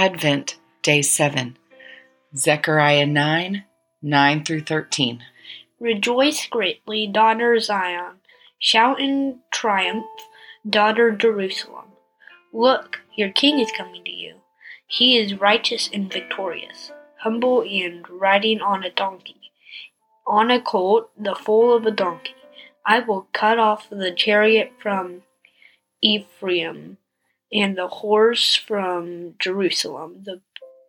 Advent, Day 7, Zechariah 9 9 through 13. Rejoice greatly, daughter Zion. Shout in triumph, daughter Jerusalem. Look, your king is coming to you. He is righteous and victorious, humble and riding on a donkey, on a colt, the foal of a donkey. I will cut off the chariot from Ephraim and the horse from Jerusalem. The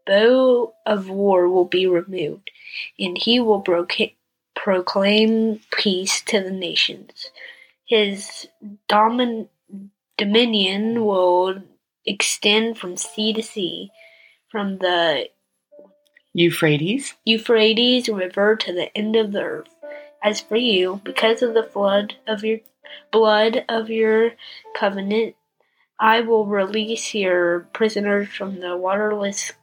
bow of war will be removed, and he will broca- proclaim peace to the nations. His domin- dominion will extend from sea to sea, from the Euphrates, Euphrates River to the end of the earth. As for you, because of the flood of your blood of your covenant, I will release your prisoners from the waterless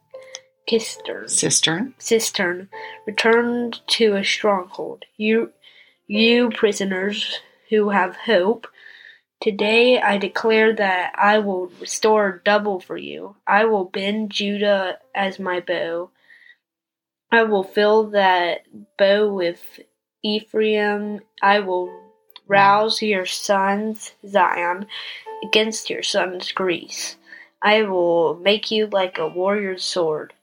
cistern. cistern, Cistern, returned to a stronghold. You, you prisoners who have hope. Today I declare that I will restore double for you. I will bend Judah as my bow. I will fill that bow with Ephraim. I will rouse your sons, Zion, against your sons, Greece. I will make you like a warrior's sword.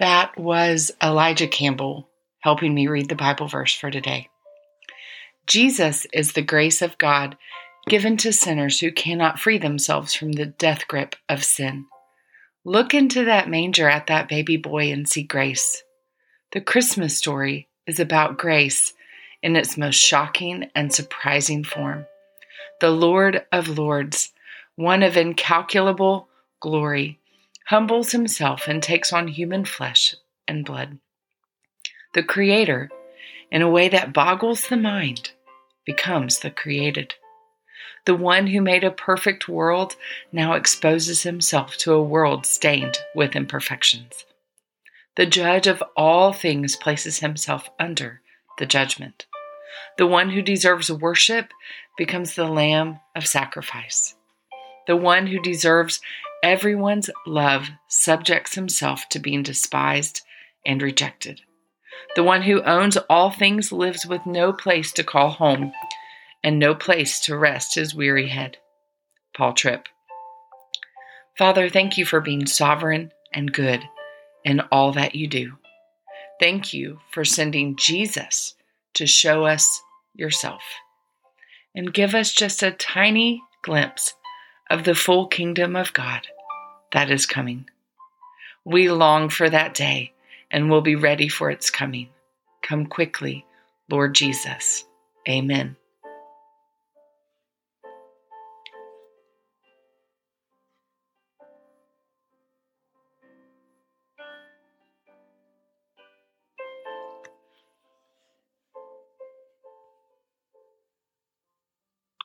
That was Elijah Campbell helping me read the Bible verse for today. Jesus is the grace of God given to sinners who cannot free themselves from the death grip of sin. Look into that manger at that baby boy and see grace. The Christmas story is about grace in its most shocking and surprising form. The Lord of Lords, one of incalculable glory, humbles himself and takes on human flesh and blood. The Creator, in a way that boggles the mind, becomes the created. The one who made a perfect world now exposes himself to a world stained with imperfections. The judge of all things places himself under the judgment. The one who deserves worship becomes the lamb of sacrifice. The one who deserves everyone's love subjects himself to being despised and rejected. The one who owns all things lives with no place to call home and no place to rest his weary head. Paul Tripp. Father, thank you for being sovereign and good in all that you do. Thank you for sending Jesus to show us yourself and give us just a tiny glimpse of the full kingdom of God that is coming. We long for that day and will be ready for its coming. Come quickly, Lord Jesus. Amen.